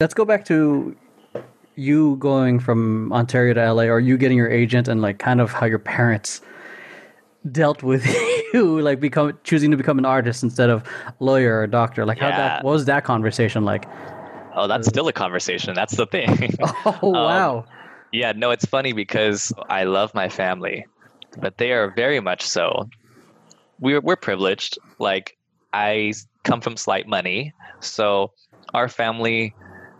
Let's go back to you going from Ontario to LA, or you getting your agent, and like kind of how your parents dealt with you, like become choosing to become an artist instead of lawyer or doctor. Like, how that what was that conversation like? Oh, that's still a conversation. That's the thing. Oh Um, wow! Yeah, no, it's funny because I love my family, but they are very much so. We're we're privileged. Like i come from slight money, so our family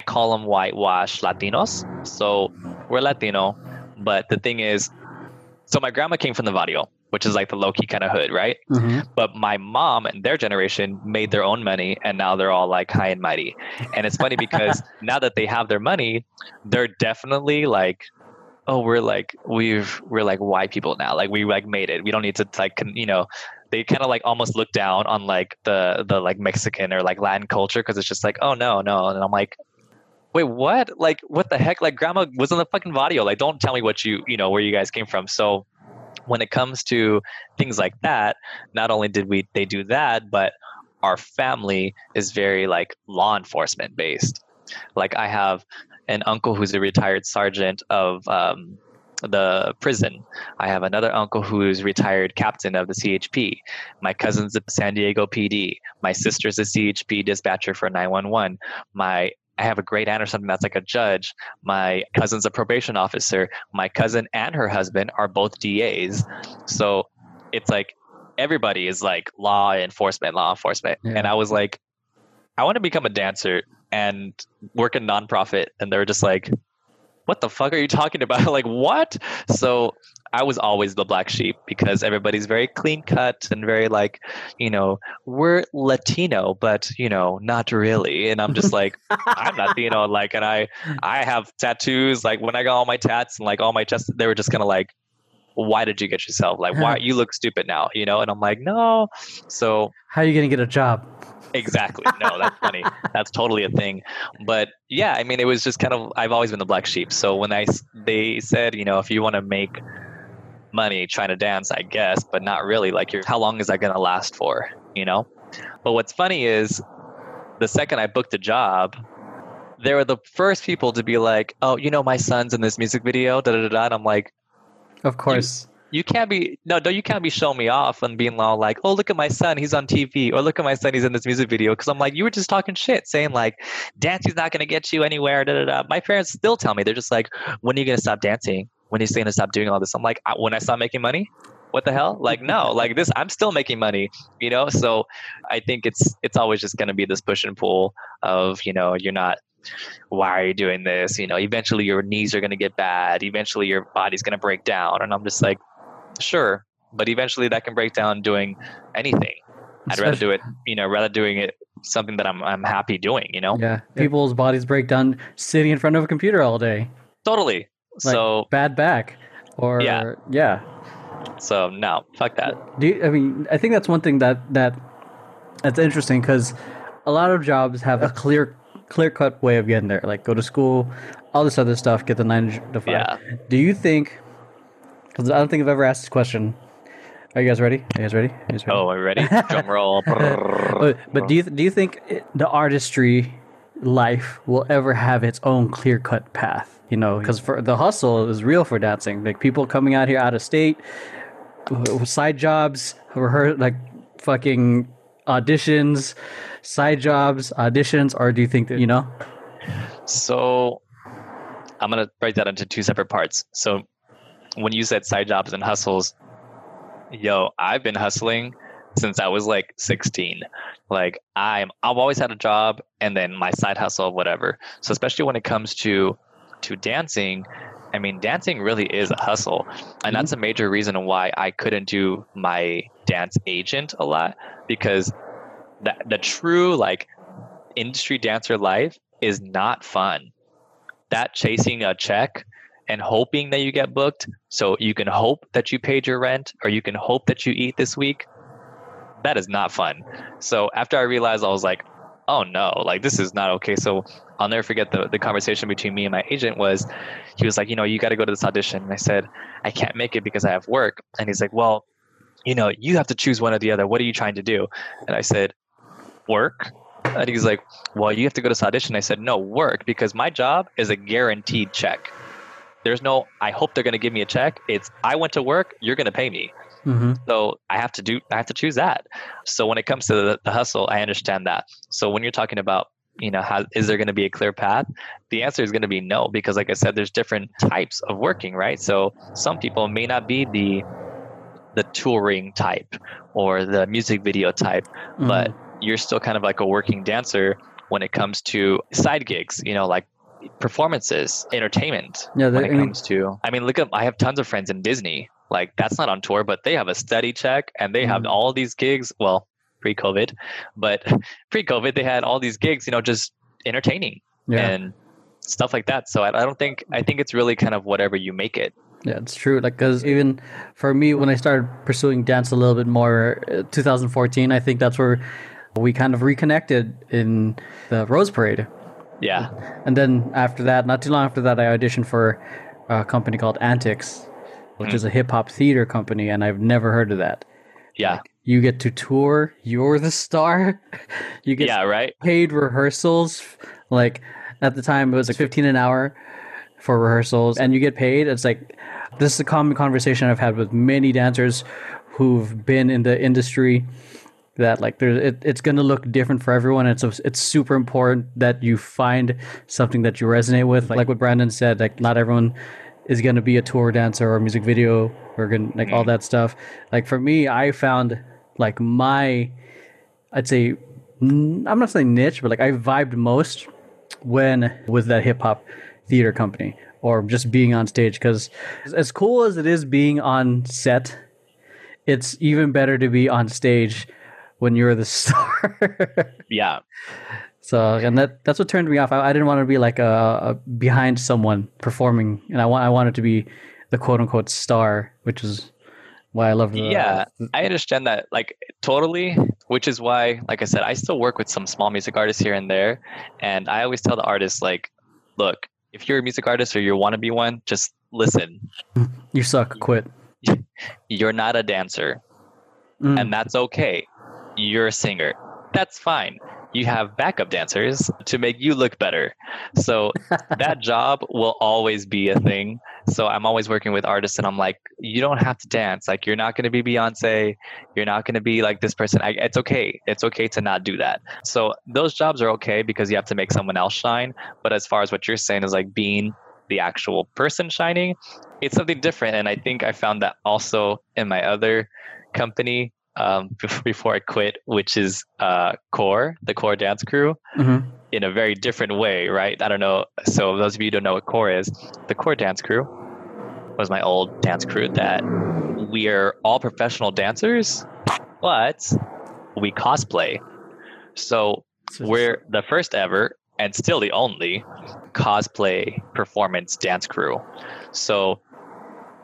call them whitewash Latinos. So we're Latino, but the thing is, so my grandma came from the barrio, which is like the low key kind of hood, right? Mhm. But my mom and their generation made their own money, and now they're all like high and mighty. And it's funny because now that they have their money, they're definitely like, oh, we're like we've we're like white people now. Like we like made it. We don't need to like you know. They kind of like almost look down on like the the like Mexican or like Latin culture because it's just like, oh no, no. And I'm like, wait, what? Like what the heck? Like grandma was in the fucking video. Like don't tell me what you you know where you guys came from. So when it comes to things like that, not only did we they do that, but our family is very like law enforcement based. Like I have an uncle who's a retired sergeant of um, the prison. I have another uncle who's retired captain of the CHP. My cousin's a San Diego PD. My sister's a CHP dispatcher for 911. My I have a great aunt or something that's like a judge. My cousin's a probation officer. My cousin and her husband are both DAs. So it's like everybody is like law enforcement, law enforcement. Yeah. And I was like, I want to become a dancer and work in nonprofit. And they were just like, what the fuck are you talking about? like, what? So I was always the black sheep because everybody's very clean cut and very like, you know, we're Latino, but you know, not really. And I'm just like, I'm Latino, like, and I, I have tattoos. Like when I got all my tats and like all my chest, they were just kind of like, why did you get yourself? Like, why you look stupid now? You know? And I'm like, no. So How are you gonna get a job? Exactly. No, that's funny. That's totally a thing. But yeah, I mean, it was just kind of. I've always been the black sheep. So when I, they said, you know, if you want to make money trying to dance, I guess, but not really. Like, you're, how long is that going to last for? You know. But what's funny is, the second I booked a job, they were the first people to be like, "Oh, you know, my son's in this music video." Da da da. da. And I'm like, Of course. You can't be no no you can't be showing me off and being all like oh look at my son he's on tv or look at my son he's in this music video because i'm like you were just talking shit saying like dancing's not going to get you anywhere da, da, da. my parents still tell me they're just like when are you going to stop dancing? When are you going to stop doing all this? I'm like "I- when i stop making money? What the hell? Like no like this i'm still making money you know? So i think it's it's always just going to be this push and pull of you know you're not why are you doing this? You know eventually your knees are going to get bad eventually your body's going to break down and i'm just like sure but eventually that can break down doing anything i'd rather do it you know rather doing it something that i'm, I'm happy doing you know Yeah. People's bodies break down sitting in front of a computer all day. totally Like, so bad back. Or Yeah. yeah. so no fuck that Do you, I mean I think that's one thing that that that's interesting because a lot of jobs have a clear clear cut way of getting there. Like go to school, all this other stuff, get the nine to five. Yeah. Do you think? Because I don't think I've ever asked this question. Are you guys ready? Are you guys ready? Are you guys ready? oh are you ready drum roll But, but do you do you think it, the artistry life will ever have its own clear cut path? You know, because for the hustle is real for dancing. Like people coming out here out of state, side jobs, rehearse like fucking auditions, side jobs, auditions, or do you think that you know? So I'm gonna break that into two separate parts. So when you said side jobs and hustles, yo, I've been hustling since I was like 16. Like I'm I've always had a job and then my side hustle, whatever. So especially when it comes to to dancing, I mean dancing really is a hustle. And that's mm-hmm. a major reason why I couldn't do my dance agent a lot because the the true like industry dancer life is not fun. That chasing a check and hoping that you get booked so you can hope that you paid your rent or you can hope that you eat this week, that is not fun. So after I realized, I was like, oh no, like this is not okay. So I'll never forget the, the conversation between me and my agent was he was like, you know, you got to go to this audition. And I said, I can't make it because I have work. And he's like, well, you know, you have to choose one or the other. What are you trying to do? And I said, work. And he's like, well, you have to go to this audition. I said, no, work because my job is a guaranteed check. There's no, I hope they're going to give me a check. It's, I went to work, you're going to pay me. Mm-hmm. So I have to do, I have to choose that. So when it comes to the, the hustle, I understand that. So when you're talking about, you know, how is there going to be a clear path? The answer is going to be no, because like I said, there's different types of working, right? So some people may not be the, the touring type or the music video type, Mm-hmm. but you're still kind of like a working dancer when it comes to side gigs, you know, like performances, entertainment. Yeah, when the- it I mean- comes to, I mean, look at, I have tons of friends in Disney. Like that's not on tour, but they have a steady check and they have Mhm. all these gigs. Well, pre-COVID, but pre-COVID they had all these gigs, you know, just entertaining yeah. and stuff like that. So I, I don't think I think it's really kind of whatever you make it. Yeah, it's true. Like, because even for me, when I started pursuing dance a little bit more, uh, 2014, I think that's where we kind of reconnected in the Rose Parade. Yeah. And then after that, not too long after that, I auditioned for a company called Antics, which Hmm. is a hip hop theater company, and I've never heard of that. Yeah. You get to tour, you're the star. you get Yeah, right? paid rehearsals. Like at the time, it was like 15 an hour for rehearsals, and you get paid. It's like this is a common conversation I've had with many dancers who've been in the industry. That like there's it, it's gonna look different for everyone. It's it's super important that you find something that you resonate with. Like, like what Brandon said, like not everyone is gonna be a tour dancer or music video or gonna, like all mm. that stuff. Like for me, I found like my I'd say i'm not saying niche, but like I vibed most when with that hip hop theater company or just being on stage because as cool as it is being on set, it's even better to be on stage when you're the star. Yeah. so and that that's what turned me off. I, I didn't want to be like a, a behind someone performing, and I want I wanted to be the quote unquote star, which is why I love the Yeah, I understand that like totally, which is why, like I said, I still work with some small music artists here and there, and I always tell the artists like, look, if you're a music artist or you want to be one, just listen. you suck, quit. You're not a dancer, Mm. and that's okay. You're a singer. That's fine. You have backup dancers to make you look better. So that job will always be a thing. So I'm always working with artists and I'm like, you don't have to dance. Like you're not going to be Beyonce. You're not going to be like this person. I, it's okay. It's okay to not do that. So those jobs are okay because you have to make someone else shine. But as far as what you're saying is like being the actual person shining, it's something different. And I think I found that also in my other company um, before I quit, which is uh, Core, the Core Dance Crew hmm in a very different way, right? I don't know. So those of you who don't know what core is, the core dance crew was my old dance crew that we are all professional dancers, but we cosplay. So we're the first ever and still the only cosplay performance dance crew. So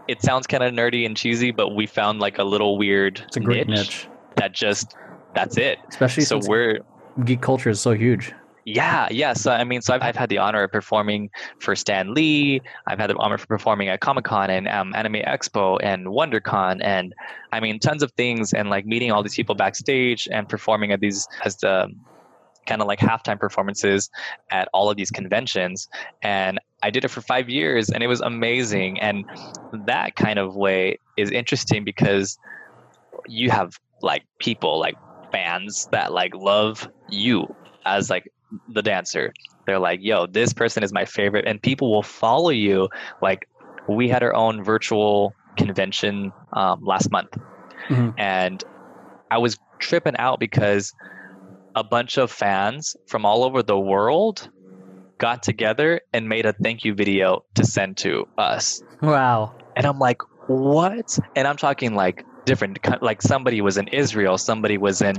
it sounds kind of nerdy and cheesy, but we found like a little weird It's a great niche, that just that's it. especially So since we're geek culture is so huge. yeah, yeah. So I mean, so I've, I've had the honor of performing for Stan Lee. I've had the honor of performing at Comic Con and um, Anime Expo and WonderCon, and I mean, tons of things, and like meeting all these people backstage and performing at these as the kind of like halftime performances at all of these conventions. And I did it for five years, and it was amazing. And that kind of way is interesting because you have like people like fans that like love you as like the dancer. They're like, yo, this person is my favorite. And people will follow you. Like, we had our own virtual convention um, last month. Mhm. And I was tripping out because a bunch of fans from all over the world got together and made a thank you video to send to us. Wow. And I'm like, what? And I'm talking like different, like somebody was in Israel, somebody was in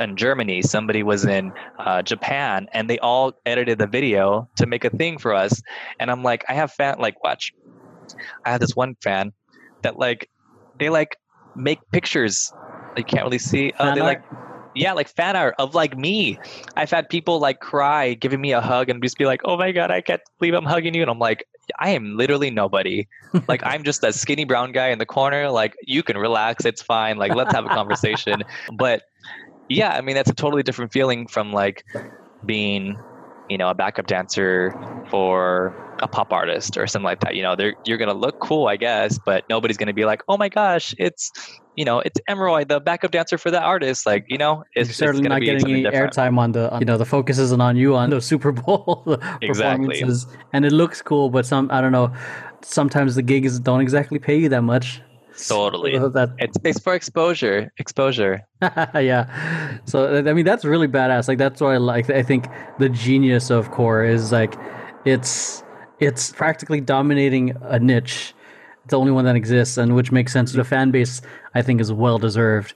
in Germany, somebody was in uh, Japan, and they all edited the video to make a thing for us. And I'm like, I have fan, like, watch, I have this one fan that like, they like make pictures. You can't really see. Uh, they like yeah, like fan art of like me. I've had people like cry, giving me a hug, and just be like, "Oh my god, I can't believe I'm hugging you," and I'm like, I am literally nobody. like I'm just that skinny brown guy in the corner. Like you can relax, it's fine. Like let's have a conversation. But yeah, I mean that's a totally different feeling from like being, you know, a backup dancer for a pop artist or something like that. You know, they're you're gonna look cool, I guess, but nobody's gonna be like, oh my gosh, it's you know, it's Emeroy, the backup dancer for that artist. Like, you know, it's You're certainly it's not be getting any airtime on the, on, you know, the focus isn't on you on the Super Bowl Exactly. performances, and it looks cool, but some I don't know. Sometimes the gigs don't exactly pay you that much. Totally. So that It's it's for exposure. Exposure. yeah. So I mean that's really badass. Like that's what I like. I think the genius of core is like it's it's practically dominating a niche. It's the only one that exists, and which makes sense. The fan base I think is well deserved.